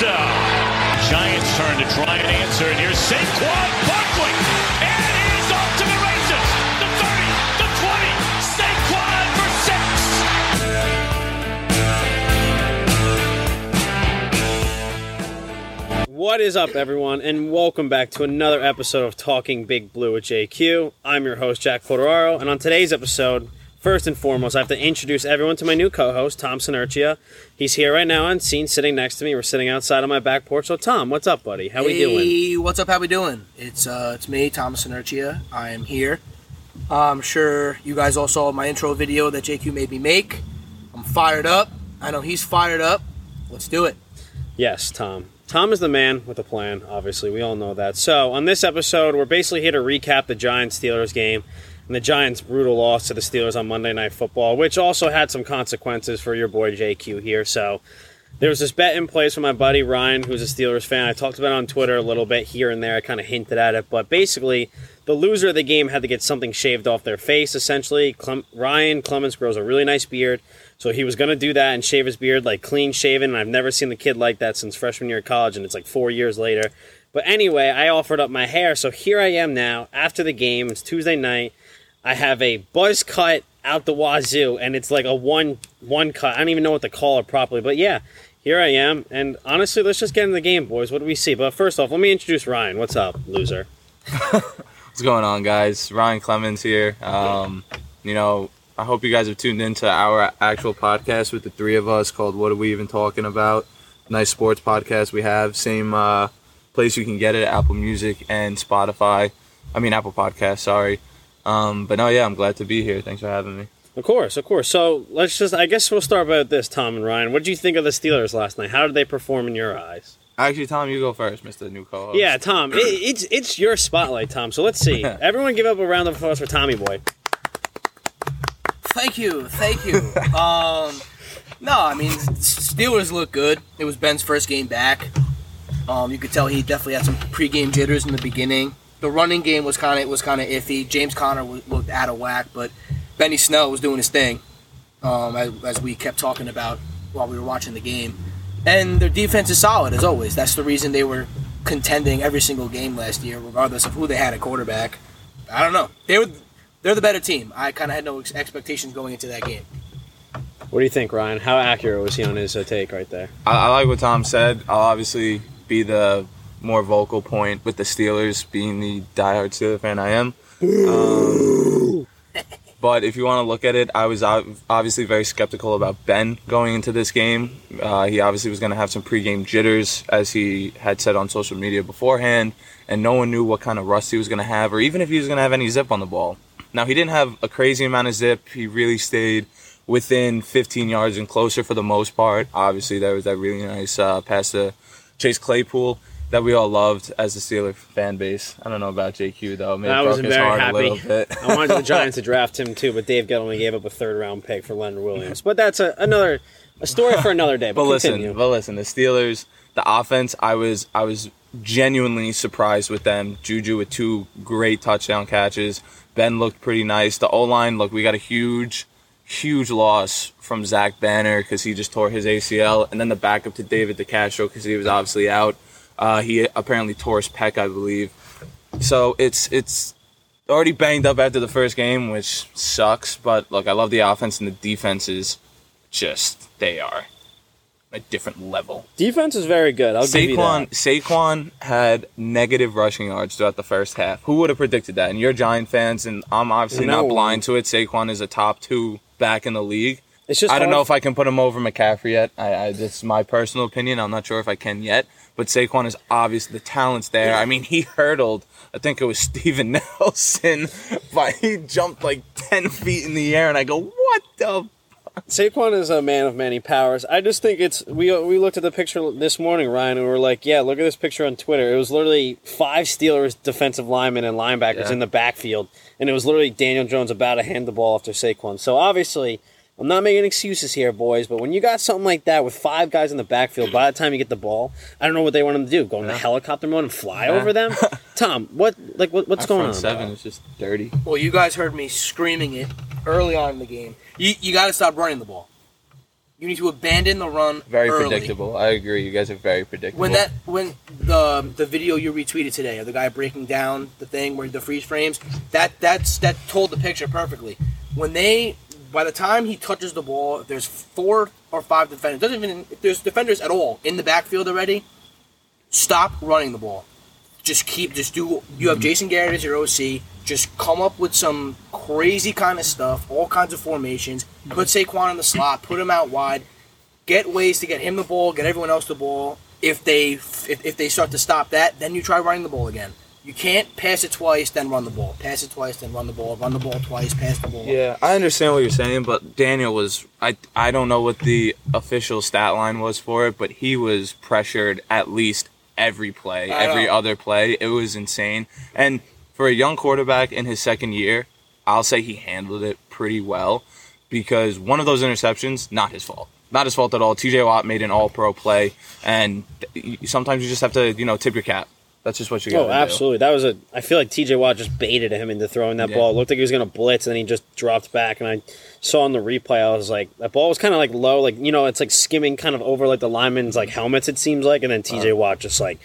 touchdown. Giants turn to try and answer. And here's Saquon Barkley. And he's off to the races. The 30, the 20. Saquon for six. What is up, everyone, and welcome back to another episode of Talking Big Blue with JQ. I'm your host, Jack Cordaro, and on today's episode, first and foremost, I have to introduce everyone to my new co-host, Tom Sinertia. He's here right now on scene, sitting next to me. We're sitting outside on my back porch. So, Tom, what's up, buddy? How we doing? Hey, what's up? How we doing? It's uh, it's me, Thomas Inertia. I am here. I'm sure you guys all saw my intro video that JQ made me make. I'm fired up. I know he's fired up. Let's do it. Yes, Tom. Tom is the man with a plan, obviously. We all know that. So, on this episode, we're basically here to recap the Giants Steelers game and the Giants' brutal loss to the Steelers on Monday Night Football, which also had some consequences for your boy JQ here. So, there was this bet in place with my buddy Ryan, who's a Steelers fan. I talked about it on Twitter a little bit here and there. I kind of hinted at it, but basically, the loser of the game had to get something shaved off their face. Essentially, Clem- Ryan Clemens grows a really nice beard, so he was going to do that and shave his beard like clean shaven. And I've never seen the kid like that since freshman year of college, and it's like four years later. But anyway, I offered up my hair, so here I am now after the game. It's Tuesday night. I have a buzz cut out the wazoo, and it's like a one one cut. I don't even know what to call it properly, but yeah, here I am. And honestly, let's just get in the game, boys. What do we see? But first off, let me introduce Ryan. What's up, loser? What's going on, guys? Ryan Clemens here. Um, you know, I hope you guys have tuned into our actual podcast with the three of us called What Are We Even Talking About? Nice sports podcast we have. Same uh, place you can get it Apple Music and Spotify. I mean, Apple Podcast, sorry. Um, but no, yeah, I'm glad to be here. Thanks for having me. Of course, of course. So let's just, I guess we'll start about this, Tom and Ryan. What did you think of the Steelers last night? How did they perform in your eyes? Actually, Tom, you go first, Mr. New Co-host. Yeah, Tom, it, it's it's your spotlight, Tom. So let's see. Everyone, give up a round of applause for Tommy Boy. Thank you, thank you. um, no, I mean Steelers look good. It was Ben's first game back. Um, you could tell he definitely had some pregame jitters in the beginning. The running game was kind of was kind of iffy. James Conner was, looked out of whack, but Benny Snell was doing his thing. Um, as, as we kept talking about while we were watching the game, and their defense is solid as always. That's the reason they were contending every single game last year, regardless of who they had at quarterback. I don't know. They were they're the better team. I kind of had no ex- expectations going into that game. What do you think, Ryan? How accurate was he on his uh, take right there? I, I like what Tom said. I'll obviously be the more vocal point with the Steelers, being the diehard Steeler fan I am. Um, but if you want to look at it, I was obviously very skeptical about Ben going into this game. Uh, he obviously was going to have some pregame jitters, as he had said on social media beforehand, and no one knew what kind of rust he was going to have, or even if he was going to have any zip on the ball. Now, he didn't have a crazy amount of zip. He really stayed within 15 yards and closer for the most part. Obviously, there was that really nice uh, pass to Chase Claypool that we all loved as a Steeler fan base. I don't know about JQ though. Maybe I wasn't very happy. I wanted the Giants to draft him too, but Dave Gettleman gave up a third round pick for Leonard Williams. But that's a, another a story for another day. But, but listen, but listen, the Steelers, the offense, I was I was genuinely surprised with them. Juju with two great touchdown catches. Ben looked pretty nice. The O line, look, we got a huge, huge loss from Zach Banner because he just tore his ACL, and then the backup to David DeCastro because he was obviously out. Uh, he apparently tore his pec, I believe. So it's it's already banged up after the first game, which sucks. But look, I love the offense and the defense is just they are a different level. defense is very good. I'll give you Saquon that. Saquon had negative rushing yards throughout the first half. Who would have predicted that? And you're Giant fans, and I'm obviously No not blind to it. Saquon is a top two back in the league. It's just I don't hard- know if I can put him over McCaffrey yet. I, I this is my personal opinion. I'm not sure if I can yet. But Saquon is obvious. The talent's there. I mean, he hurdled. I think it was Steven Nelson, but he jumped like ten feet in the air, and I go, "What the?" Saquon is a man of many powers. I just think it's we we looked at the picture this morning, Ryan, and we were like, yeah, look at this picture on Twitter. It was literally five Steelers defensive linemen and linebackers Yeah. in the backfield, and it was literally Daniel Jones about to hand the ball off to Saquon. So obviously, I'm not making excuses here, boys, but when you got something like that with five guys in the backfield, by the time you get the ball, I don't know what they want him to do. Go in the helicopter mode and fly Yeah. over them. Tom, what like what, what's Our going front on? seven bro? is just dirty. Well, you guys heard me screaming it early on in the game. You, you got to stop running the ball. You need to abandon the run. Very early. predictable. I agree. You guys are very predictable. When that when the the video you retweeted today of the guy breaking down the thing where the freeze frames that that's that told the picture perfectly. When they by the time he touches the ball, if there's four or five defenders. Doesn't even if there's defenders at all in the backfield already. Stop running the ball. Just keep just do. You have Jason Garrett as your OC. Just come up with some crazy kind of stuff, all kinds of formations. Put mhm. Saquon in the slot. Put him out wide get ways to get him the ball, get everyone else the ball. If they if, if they start to stop that, then you try running the ball again. You can't pass it twice, then run the ball. Pass it twice, then run the ball. Run the ball twice, pass the ball. Yeah, I understand what you're saying, but Daniel was I I don't know what the official stat line was for it, but he was pressured at least every play, I every know. other play. It was insane. And for a young quarterback in his second year, I'll say he handled it pretty well because one of those interceptions, not his fault. Not his fault at all. TJ Watt made an all pro play and sometimes you just have to, you know, tip your cap. That's just what you got Oh, absolutely. That was a. I feel like T.J. Watt just baited him into throwing that Yeah. ball. It looked like he was going to blitz, and then he just dropped back. And I saw on the replay, I was like, that ball was kind of like low, like you know, it's like skimming kind of over like the linemen's like helmets. It seems like, and then T.J. Watt just like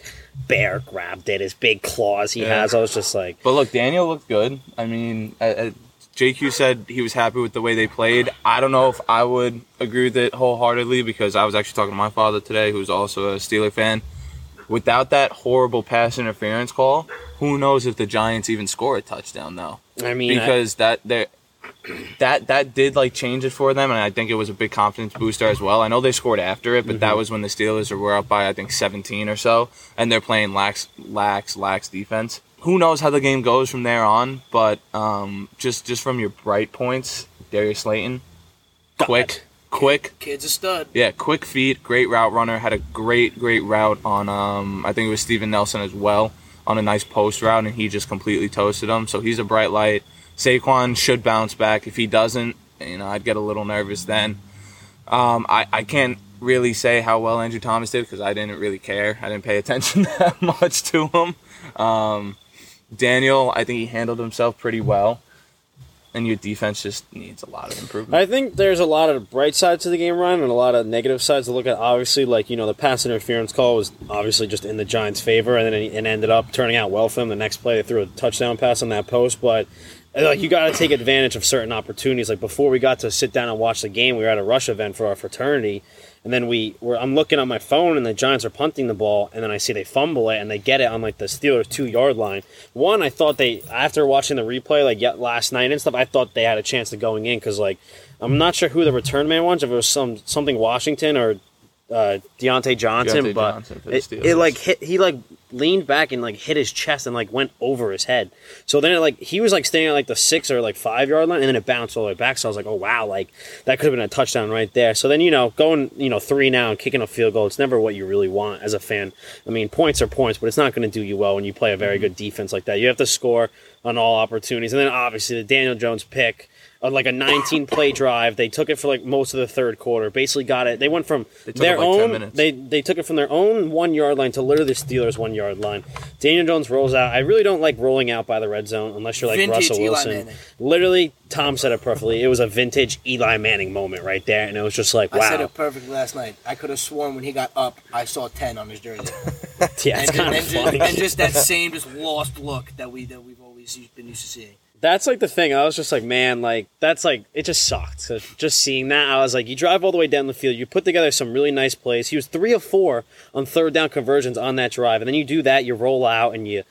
bear grabbed it, his big claws he Yeah. has. I was just like, But look, Daniel looked good. I mean, uh, uh, JQ said he was happy with the way they played. I don't know if I would agree with it wholeheartedly because I was actually talking to my father today, who's also a Steeler fan. Without that horrible pass interference call, who knows if the Giants even score a touchdown though? I mean, I- Because that they that that did like change it for them, and I think it was a big confidence booster as well. I know they scored after it, but Mm-hmm. that was when the Steelers were up by I think 17 or so, and they're playing lax, lax, lax defense. Who knows how the game goes from there on? But um, just just from your bright points, Darius Slayton, quick, quick, Kid's a stud. yeah, quick feet, great route runner. Had a great, great route on. Um, I think it was Steven Nelson as well on a nice post route, and he just completely toasted him. So he's a bright light. Saquon should bounce back. If he doesn't, you know, I'd get a little nervous then. Um, I I can't really say how well Andrew Thomas did because I didn't really care. I didn't pay attention that much to him. Um, Daniel, I think he handled himself pretty well. And your defense just needs a lot of improvement. I think there's a lot of bright sides to the game, Ryan, and a lot of negative sides to look at. Obviously, like you know, the pass interference call was obviously just in the Giants' favor, and then it, ended up turning out well for them. The next play, they threw a touchdown pass on that post, but like you got to take advantage of certain opportunities. Like before we got to sit down and watch the game, we were at a rush event for our fraternity, and then we were. I'm looking on my phone, and the Giants are punting the ball, and then I see they fumble it, and they get it on like the Steelers two yard line. One, I thought they after watching the replay like last night and stuff, I thought they had a chance of going in because like I'm not sure who the return man was, if it was some something Washington or uh, Diontae Johnson, Diontae but Johnson for the it, it like hit he like leaned back and like hit his chest and like went over his head. So then it like he was like staying at like the six or like five yard line and then it bounced all the way back. So I was like, oh wow, like that could have been a touchdown right there. So then you know going you know three now and kicking a field goal, it's never what you really want as a fan. I mean points are points, but it's not going to do you well when you play a very mm-hmm. good defense like that. You have to score on all opportunities, and then obviously the Daniel Jones pick. Uh, Like a 19 play drive, they took it for like most of the third quarter. Basically, got it. They went from They their like 10 own. minutes. They they took it from their own one yard line to literally the Steelers one yard line. Daniel Jones rolls out. I really don't like rolling out by the red zone unless you're like Vintage Russell Wilson. Literally, Tom said it perfectly. It was a vintage Eli Manning moment right there, and it was just like, I said it perfectly last night. I could have sworn when he got up, I saw ten on his jersey, yeah, it's and, kind and, of just, funny. and just that same just lost look that we that we've always been used to seeing. That's like the thing. I was just like, man, like that's like it just sucked. So just seeing that, I was like, you drive all the way down the field, you put together some really nice plays. He was three of four on third down conversions on that drive, and then you do that, you roll out and you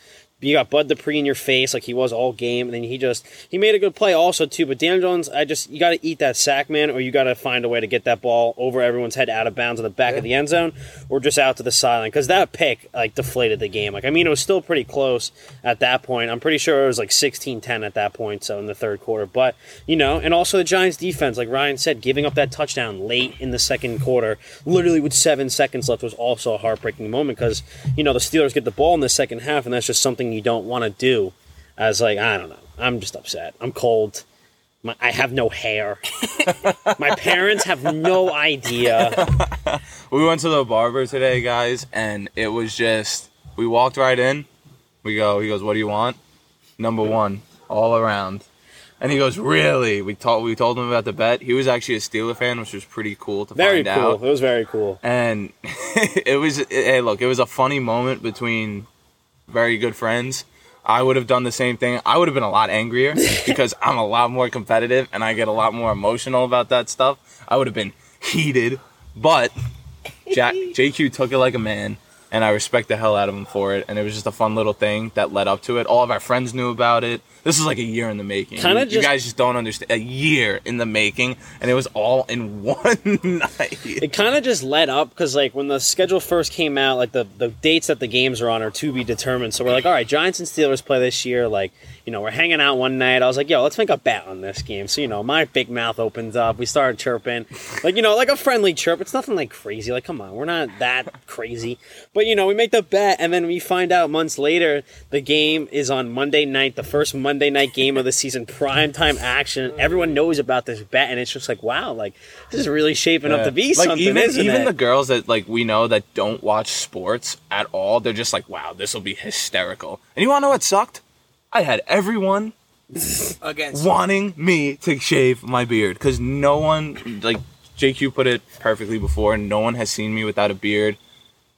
you got Bud Dupree in your face like he was all game, and then he just he made a good play also too. But Daniel Jones, I just you got to eat that sack, man, or you got to find a way to get that ball over everyone's head, out of bounds on the back of the end zone, or just out to the sideline because that pick like deflated the game. Like I mean, it was still pretty close at that point. I'm pretty sure it was like 16-10 at that point, so in the third quarter. But you know, and also the Giants defense, like Ryan said, giving up that touchdown late in the second quarter, literally with seven seconds left, was also a heartbreaking moment because you know the Steelers get the ball in the second half, and that's just something you don't want to do. As like I don't know, I'm just upset. I'm cold. My, I have no hair. My parents have no idea. We went to the barber today, guys, and it was just we walked right in. We go, he goes, "What do you want?" Number one, all around. And he goes, "Really?" We told we told him about the bet. He was actually a Steeler fan, which was pretty cool to Very find cool. out. It was very cool. And it was hey, look, it was a funny moment between very good friends. I would have done the same thing. I would have been a lot angrier because I'm a lot more competitive and I get a lot more emotional about that stuff. I would have been heated, but Jack JQ took it like a man and I respect the hell out of him for it. And it was just a fun little thing that led up to it. All of our friends knew about it. This is like a year in the making. Kinda you, you guys just don't understand. A year in the making, and it was all in one night. It kind of just led up because, like, when the schedule first came out, like the the dates that the games are on are to be determined. So we're like, all right, Giants and Steelers play this year. Like, you know, we're hanging out one night. I was like, yo, let's make a bet on this game. So you know, my big mouth opens up. We started chirping, like you know, like a friendly chirp. It's nothing like crazy. Like, come on, we're not that crazy. But you know, we make the bet, and then we find out months later the game is on Monday night, the first Monday night game of the season, prime time action. Everyone knows about this bet, and it's just like, wow, like this is really shaping up to be like something, even isn't even it? the girls that like we know that don't watch sports at all, they're just like, wow, this will be hysterical. And you want to know what sucked? I had everyone against wanting me to shave my beard because no one like JQ put it perfectly before. No one has seen me without a beard.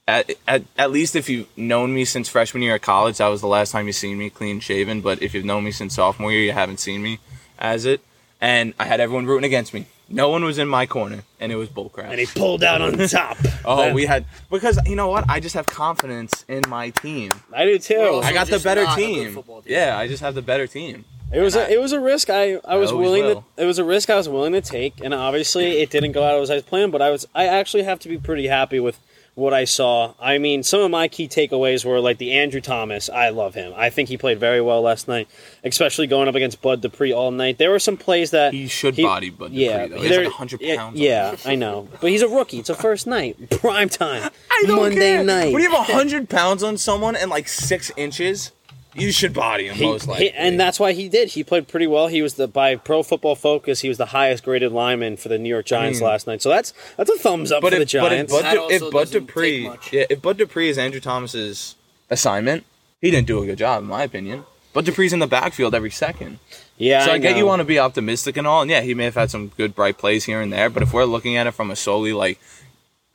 At, at, at least if you've known me since freshman year of college, that was the last time you've seen me clean shaven. But if you've known me since sophomore year, you haven't seen me as it. And I had everyone rooting against me. No one was in my corner, and it was bullcrap. and he pulled out on top. Oh, we had because you know what? I just have confidence in my team. I do too. Well, I got the just better not a good team. football team. Yeah, I just have the better team. It was a it was a risk I, I was always willing will. to it was a risk I was willing to take, and obviously it didn't go out as I planned. But I was I actually have to be pretty happy with what I saw. I mean, some of my key takeaways were like the Andrew Thomas. I love him. I think he played very well last night, especially going up against Bud Dupree all night. There were some plays that He should body Bud Dupree, Yeah, though. He's like 100 pounds Yeah. I know, but he's a rookie. It's a first night, prime time, I don't Monday care. night. When you have hundred pounds on someone and like six inches, you should body him He- most he- likely. and that's why he did. He played pretty well. He was the by Pro Football Focus. He was the highest graded lineman for the New York Giants mean- last night. So that's that's a thumbs up but for if, the but if Giants. Bud, Du- if Bud Dupree, yeah, if Bud Dupree is Andrew Thomas's assignment, he didn't do a good job in my opinion. Bud Dupree's in the backfield every second. yeah, So I, get know. you want to be optimistic and all, and yeah, he may have had some good bright plays here and there. But if we're looking at it from a solely like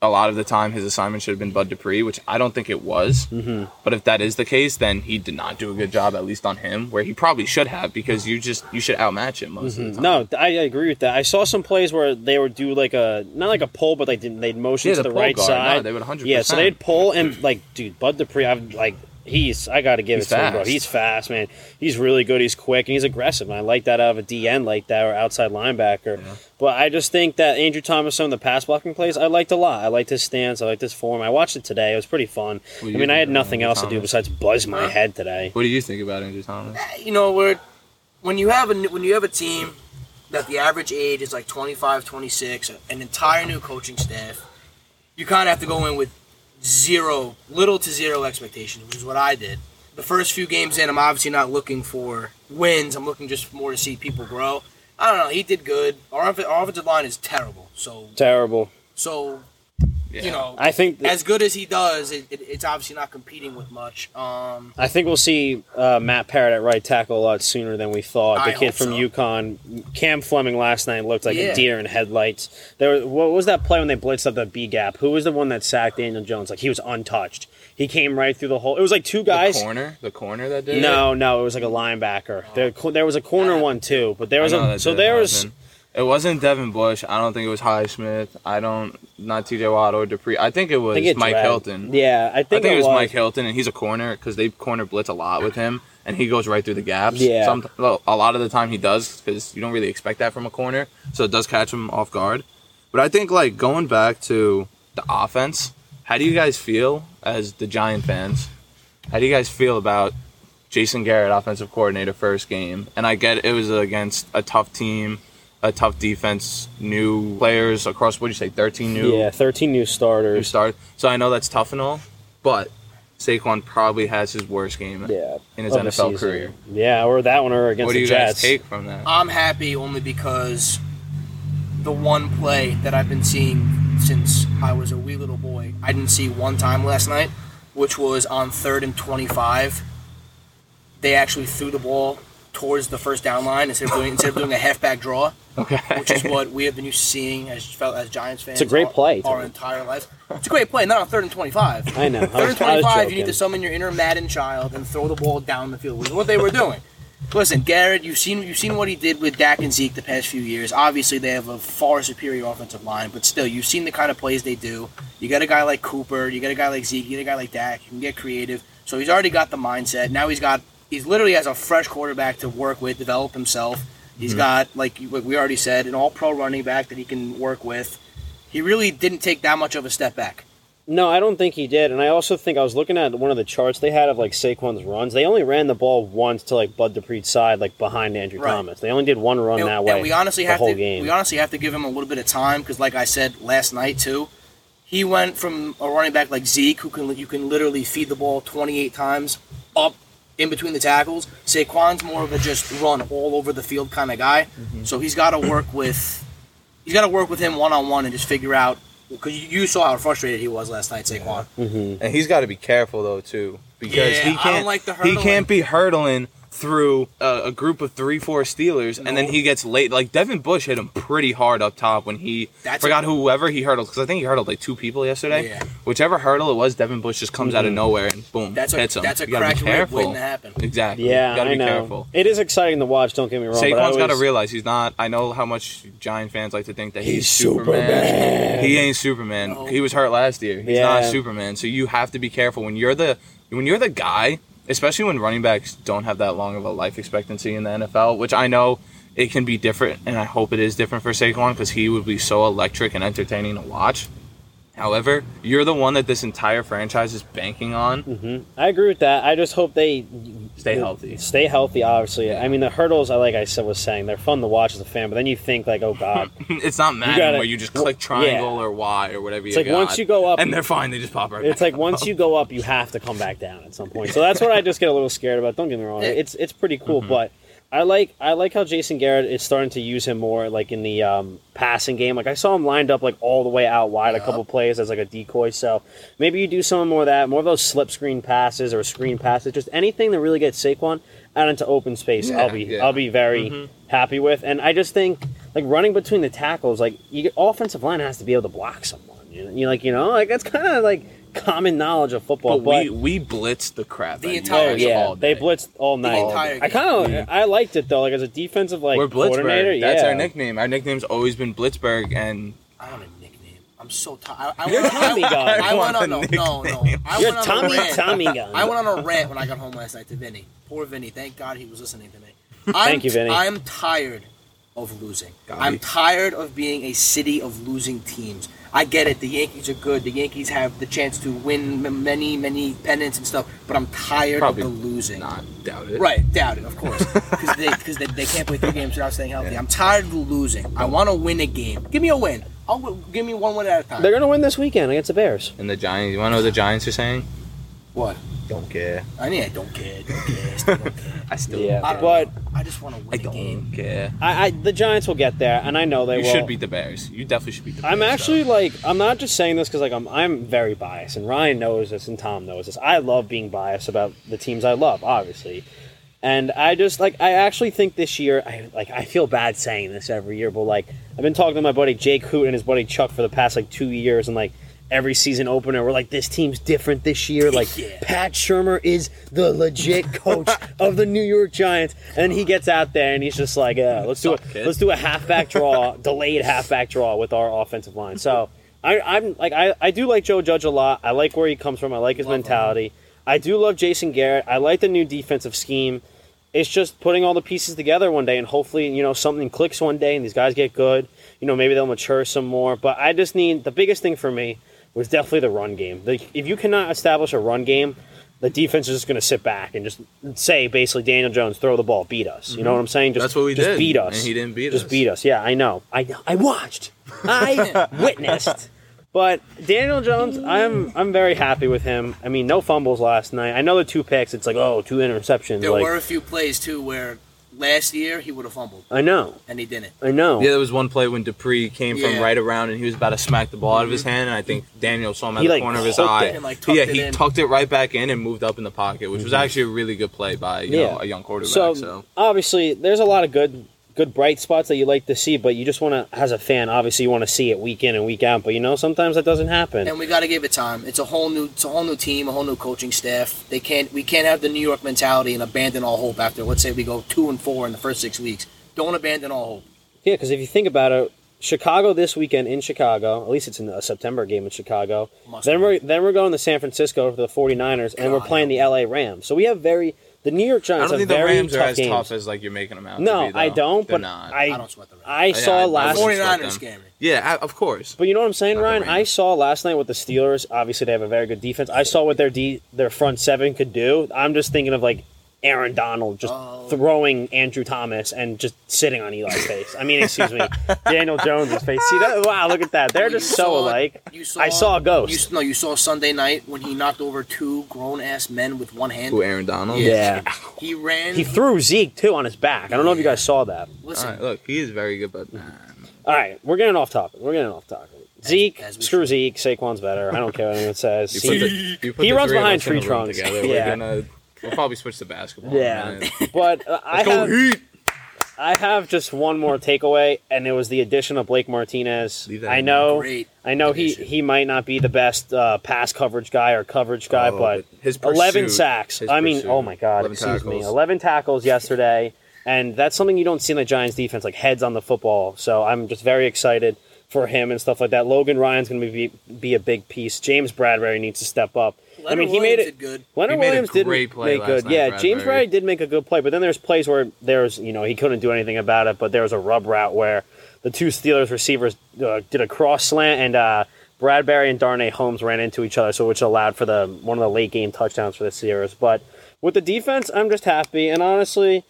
a lot of the time, his assignment should have been Bud Dupree, which I don't think it was. Mm-hmm. But if that is the case, then he did not do a good job, at least on him, where he probably should have, because you just you should outmatch him most of the time. No, I agree with that. I saw some plays where they would do like a not like a pull, but they did they'd motion Yeah, to the the, right guard. No, side. they would 100%. Yeah, so they'd pull and like, dude, Bud Dupree, I've like. He's, I got to give He's it to him, bro. He's fast, man. He's really good. He's quick and he's aggressive. And I like that out of a DN like that or outside linebacker. But I just think that Andrew Thomas, some of the pass blocking plays, I liked a lot. I liked his stance. I liked his form. I watched it today. It was pretty fun. I mean, I had nothing Andrew else to do besides buzz my head today. What do you think about Andrew Thomas? Eh, you know where when you have a when you have a team that the average age is like 25 26 an entire new coaching staff you kind of have to go in with zero little to zero expectations which is what i did. The first few games in i'm obviously not looking for wins. I'm looking just more to see people grow. I don't know. He did good. Our, our offensive line is terrible. So Terrible. so Yeah. you know I think as good as he does it, it, it's obviously not competing with much um I think we'll see uh, Matt Peart at right tackle a lot sooner than we thought. The I kid hope from so. UConn, Cam Fleming, last night looked like Yeah. a deer in headlights. There, was- what was that play when they blitzed up the B gap? Who was the one that sacked Daniel Jones? Like he was untouched. He came right through the hole. It was like two guys. the guys. corner, the corner that did it? No, no, it was like a linebacker. There, there was a corner one too, but there was a so did there was happen. It wasn't Devin Bush. I don't think it was Highsmith. I don't not T.J. Watt or Dupree. I think it was think Mike. Hilton. Yeah, I I think, think, it was, Mike Hilton, and he's a corner because they corner blitz a lot with him, and he goes right through the gaps. Yeah. Some, a lot of the time he does because you don't really expect that from a corner, so it does catch him off guard. But I think like going back to the offense, how do you guys feel as the Giant fans? How do you guys feel about Jason Garrett, offensive coordinator, first game? And I get it was against a tough team, a tough defense, new players across. What do you say, thirteen new? Yeah, 13 new who starters. started. So I know that's tough and all, but Saquon probably has his worst game Yeah, in his NFL season. career. Yeah, or that one or against What do the you Jets. guys take from that? I'm happy only because the one play that I've been seeing since I was a wee little boy, I didn't see one time last night, which was on third and 25. They actually threw the ball towards the first down line instead of doing instead of doing a halfback draw, Okay. which is what we have been used to seeing as felt as Giants fans. It's a great our- play, our Tom. entire life. It's a great play, not on third and 25. I know. I was, Third and 25, you need to summon your inner Madden child and throw the ball down the field, which is what they were doing. Listen, Garrett, you've seen you've seen what he did with Dak and Zeke the past few years. Obviously, they have a far superior offensive line, but still, you've seen the kind of plays they do. You got a guy like Cooper, you got a guy like Zeke, you got a guy like Dak. You can get creative. So he's already got the mindset. Now he's got he's literally has a fresh quarterback to work with, develop himself. He's hmm. got like we already said, an All-Pro running back that he can work with. He really didn't take that much of a step back. No, I don't think he did. And I also think I was looking at one of the charts they had of like Saquon's runs. They only ran the ball once to like Bud Dupree's side, like behind Andrew Right. Thomas. They only did one run and, that way. and we honestly the have whole to game. we honestly have to give him a little bit of time because, like I said last night too, he went from a running back like Zeke, who can you can literally feed the ball 28 times up in between the tackles. Saquon's more of a just run all over the field kind of guy, Mm-hmm. so he's got to work with he's got to work with him one on one and just figure out because you, you saw how frustrated he was last night, Saquon. And he's got to be careful though too, because Yeah, he I don't can't. like the he can't be hurdling through a, a group of three, four Steelers, and then he gets late. Like Devin Bush hit him pretty hard up top when he That's forgot a- whoever he hurdled because I think he hurdled like two people yesterday. Yeah. Whichever hurdle it was, Devin Bush just comes out of mm-hmm. nowhere and boom, That's a hits him. that's a You gotta be crack rib careful. waiting to happen. Exactly. yeah, you gotta I be know. careful. It is exciting to watch. Don't get me wrong. but I Saquon's got to realize he's not. I know how much Giant fans like to think that he's, He's Superman. Superman. He ain't Superman. No. He was hurt last year. He's Yeah. not Superman. So you have to be careful when you're the when you're the guy, especially when running backs don't have that long of a life expectancy in the NFL. Which I know it can be different, and I hope it is different for Saquon because he would be so electric and entertaining to watch. However, you're the one that this entire franchise is banking on. I agree with that. I just hope they Stay healthy. Stay healthy, obviously. I mean, the hurdles, I like I said was saying, they're fun to watch as a fan. But then you think like, oh god, It's not Madden gotta- where you just click triangle yeah. or Y or whatever It's you like once you go up- and they're fine. They just pop right. it's like once you go up, you have to come back down at some point. So that's what I just get a little scared about. Don't get me wrong; Yeah. it's it's pretty Mm-hmm. cool, but. I like I like how Jason Garrett is starting to use him more like in the um, passing game. Like I saw him lined up like all the way out wide a couple plays as like a decoy. So maybe you do some more of that, more of those slip screen passes or screen passes, just anything that really gets Saquon out into open space. Yeah, I'll be yeah. I'll be very happy with. And I just think like running between the tackles, like you offensive line has to be able to block someone. You know, you like you know like that's kind of like common knowledge of football. But, But, we we blitzed the crap. The out of you entire oh yeah, all they day. blitzed all night. entire I kind of game. I liked it though. Like as a defensive like We're coordinator, Blitzberg. That's yeah. our nickname. Our nickname's always been Blitzberg, and I want a nickname. I'm so tired. I, I You're went, Tommy I, gun. I, I went want on a no, no, no. nickname. I You're went on Tommy a rant. Tommy gun. I went on a rant when I got home last night to Vinny. Poor Vinny. Thank God he was listening to me. I'm, Thank you, Vinny. I'm tired of losing. Got I'm tired of being a city of losing teams. I get it. The Yankees are good. The Yankees have the chance to win m- many, many pennants and stuff. But I'm tired Probably of the losing. not doubt it. Right, doubt it, of course, because they because they, they can't play three games without staying healthy. I'm tired of losing. I want to win a game. Give me a win. I'll w- give me one win at a time. They're gonna win this weekend against the Bears. And the Giants. You want to know what the Giants are saying? what? Don't care. I mean, I don't care. Don't care. Still don't care. I still. Yeah, I don't uh, but. I just want to win I a don't game. care. I, I the Giants will get there, and I know they will. You will. should beat the Bears. You definitely should beat the Bears. I'm actually though. like I'm not just saying this because like I'm I'm very biased, and Ryan knows this, and Tom knows this. I love being biased about the teams I love, obviously, and I just like I actually think this year I like I feel bad saying this every year, but like I've been talking to my buddy Jake Hoot and his buddy Chuck for the past like two years, and like every season opener. We're like, this team's different this year. Like, Yeah. Pat Shurmur is the legit coach of the New York Giants, and he gets out there and he's just like, yeah, let's do it. Let's do a halfback draw, delayed halfback draw with our offensive line. So I, I'm like, I, I do like Joe Judge a lot. I like where he comes from. I like his Love him. mentality. I do love Jason Garrett. I like the new defensive scheme. It's just putting all the pieces together one day, and hopefully, you know, something clicks one day, and these guys get good. You know, maybe they'll mature some more. But I just need the biggest thing for me was definitely the run game. The, if you cannot establish a run game, the defense is just going to sit back and just say basically Daniel Jones throw the ball, beat us. You know mm-hmm. what I'm saying? Just That's what we just did, beat us. and he didn't beat just us. Just beat us. Yeah, I know. I I watched. I witnessed. But Daniel Jones, I'm I'm very happy with him. I mean, no fumbles last night. I know the two picks. It's like oh, two interceptions. There like were a few plays too where last year he would have fumbled I know, and he didn't. I know. Yeah, there was one play when Dupree came from Yeah. right around and he was about to smack the ball out of his mm-hmm. hand, and I think Daniel saw him at He, the like, corner of his hooked eye. it and, like, tucked yeah, it he in. tucked it right back in and moved up in the pocket, which was mm-hmm. actually a really good play by you know a young quarterback. So, So, obviously, there's a lot of good good bright spots that you like to see, but you just want to, as a fan, obviously you want to see it week in and week out. But you know, sometimes that doesn't happen. And we got to give it time. It's a whole new, it's a whole new team, a whole new coaching staff. They can't, we can't have the New York mentality and abandon all hope after. Let's say we go two and four in the first six weeks. Don't abandon all hope. Yeah, because if you think about it, Chicago this weekend in Chicago, at least it's in a September game in Chicago. Must then be. we're then we're going to San Francisco for the 49ers, and we're playing the LA Rams. So we have very the New York Giants I don't have think the Rams are as games. tough as like you're making them out. to no, be. I don't. They're But not. I I don't sweat the Rams. I saw I- I last. wouldn't 49ers them. scare me. yeah, I- of course. But you know what I'm saying, Not Ryan? I saw last night with the Steelers. Obviously, they have a very good defense. I saw what their de- their front seven could do. I'm just thinking of like Aaron Donald just Oh. throwing Andrew Thomas and just sitting on Eli's face. I mean, excuse me, Daniel Jones's face. See that? Wow, look at that. They're You just so saw- alike. You I saw a ghost. You, s- no, you saw Sunday night when he knocked over two grown ass men with one hand. Who Aaron Donald? yeah. He ran. He threw Zeke too on his back. I don't know if you guys saw that. listen, All right, look, he is very good, but nah. All right, we're getting off topic. We're getting off topic. Zeke, as we screw Zeke. Saquon's better. I don't care what anyone says. You He- the, He runs behind us in a tree trunks. Together. Yeah. We're gonna we'll probably switch to basketball. Yeah, minute. but uh, I have Heat! I have just one more takeaway, and it was the addition of Blake Martinez. Leave that I know, I know he addition. he might not be the best uh, pass coverage guy or coverage guy, Oh, but but his eleven sacks. his I mean, pursuit, oh my god, 11 excuse me, tackles. eleven tackles yesterday, and that's something you don't see in the Giants defense, like heads on the football. So I'm just very excited for him and stuff like that. Logan Ryan's going to be be a big piece. James Bradberry needs to step up. I mean, he Williams made it good. Leonard He made a Williams did great play make last good. night, yeah, Bradberry. James Bradberry did make a good play, but then there's plays where there's you know he couldn't do anything about it. But there was a rub route where the two Steelers receivers uh, did a cross slant and uh, Bradberry and Darnay Holmes ran into each other, so which allowed for the one of the late game touchdowns for the Steelers. But with the defense, I'm just happy, and honestly.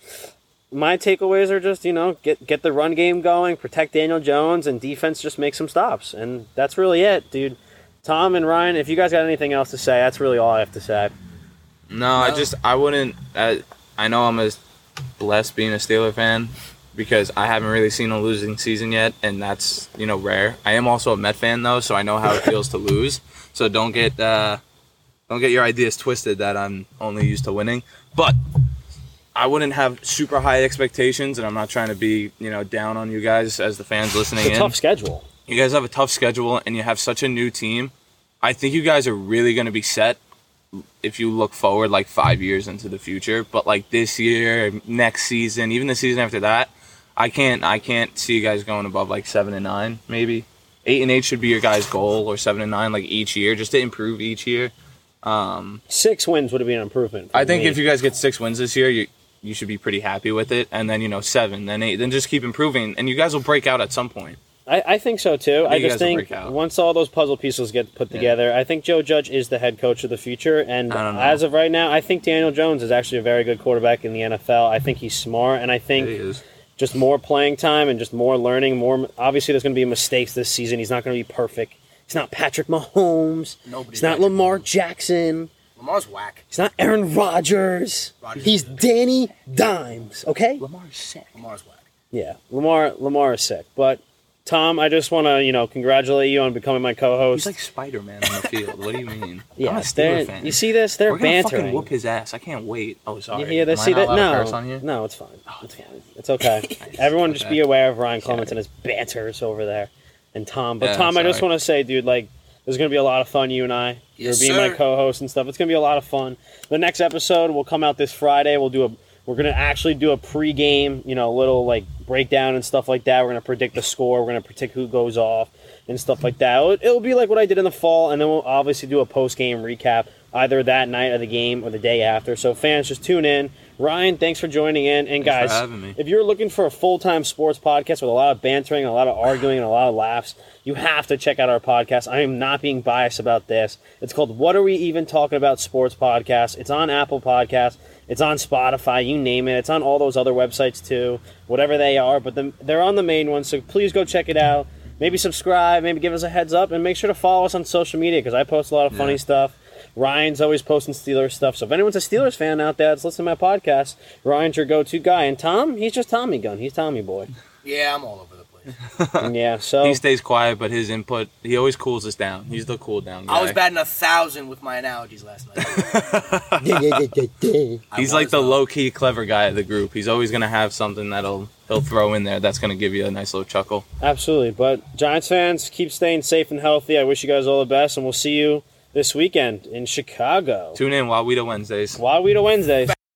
My takeaways are just you know get get the run game going, protect Daniel Jones, and defense just make some stops, and that's really it, dude. Tom and Ryan, if you guys got anything else to say, that's really all I have to say. No, I just I wouldn't. I, I know I'm as blessed being a Steeler fan because I haven't really seen a losing season yet, and that's you know rare. I am also a Met fan though, so I know how it feels to lose. So don't get uh, don't get your ideas twisted that I'm only used to winning. But I wouldn't have super high expectations, and I'm not trying to be you know down on you guys as the fans listening It's a in tough schedule. You guys have a tough schedule and you have such a new team. I think you guys are really going to be set if you look forward like five years into the future. But like this year, next season, even the season after that, I can't I can't see you guys going above like seven and nine, maybe eight and eight should be your guys' goal, or seven and nine like each year, just to improve each year. Um, Six wins would have been an improvement. I think me. if you guys get six wins this year, you you should be pretty happy with it. And then you know seven, then eight, then just keep improving, and you guys will break out at some point. I, I think so too. I, think you just think once all those puzzle pieces get put Yeah. together, I think Joe Judge is the head coach of the future. And I don't know. as of right now, I think Daniel Jones is actually a very good quarterback in the NFL. I think he's smart, and I think It is. just more playing time and just more learning. More obviously, there's going to be mistakes this season. He's not going to be perfect. He's not Patrick Mahomes. Nobody's He's not Patrick Lamar Mahomes. Jackson. Lamar's whack. He's not Aaron Rodgers. Rodgers He's. Danny Dimes. Okay. Lamar's sick. Lamar's whack. Yeah, Lamar Lamar is sick. But Tom, I just want to you know congratulate you on becoming my co-host. He's like Spider Man on the field. What do you mean? I'm yeah, a Steeler fan. you see this? They're We're gonna fucking whoop his ass. I can't wait. Oh, sorry. You hear this? Am I See not that? allowed to No, curse on here? no, it's fine. Oh, it's fine. It's okay. Everyone, just Okay. be aware of Ryan Clements and his banters over there, and Tom. But Yeah, Tom, I just sorry. want to say, dude, like There's going to be a lot of fun, you and I. Yes, You're being my sir. co-host and stuff. It's going to be a lot of fun. The next episode will come out this Friday. We'll do a we're to actually do a pre-game, you know, a little like breakdown and stuff like that. We're to predict the score. We're to predict who goes off and stuff like that. It'll, it'll be like what I did in the fall, and then we'll obviously do a post-game recap either that night of the game or the day after. So fans, just tune in. Ryan, thanks for joining in. And Thanks guys, if you're looking for a full-time sports podcast with a lot of bantering, a lot of arguing, and a lot of laughs, you have to check out our podcast. I am not being biased about this. It's called "What Are We Even Talking About?" Sports Podcast. It's on Apple Podcasts. It's on Spotify. You name it. It's on all those other websites too, whatever they are. But the, they're on the main one, so please go check it out. Maybe subscribe. Maybe give us a heads up, and make sure to follow us on social media because I post a lot of funny Yeah. stuff. Ryan's always posting Steelers stuff. So if anyone's a Steelers fan out there that's listening to my podcast, Ryan's your go-to guy. And Tom, he's just Tommy Gun. He's Tommy Boy. Yeah, I'm all over the place. Yeah. So He stays quiet, but his input, he always cools us down. He's the cool down guy. I was batting a thousand with my analogies last night. He's like the though. low key clever guy of the group. He's always gonna have something that'll he'll throw in there that's gonna give you a nice little chuckle. Absolutely. But Giants fans, keep staying safe and healthy. I wish you guys all the best, and we'll see you this weekend in Chicago. Tune in do Wednesdays. To Wednesdays.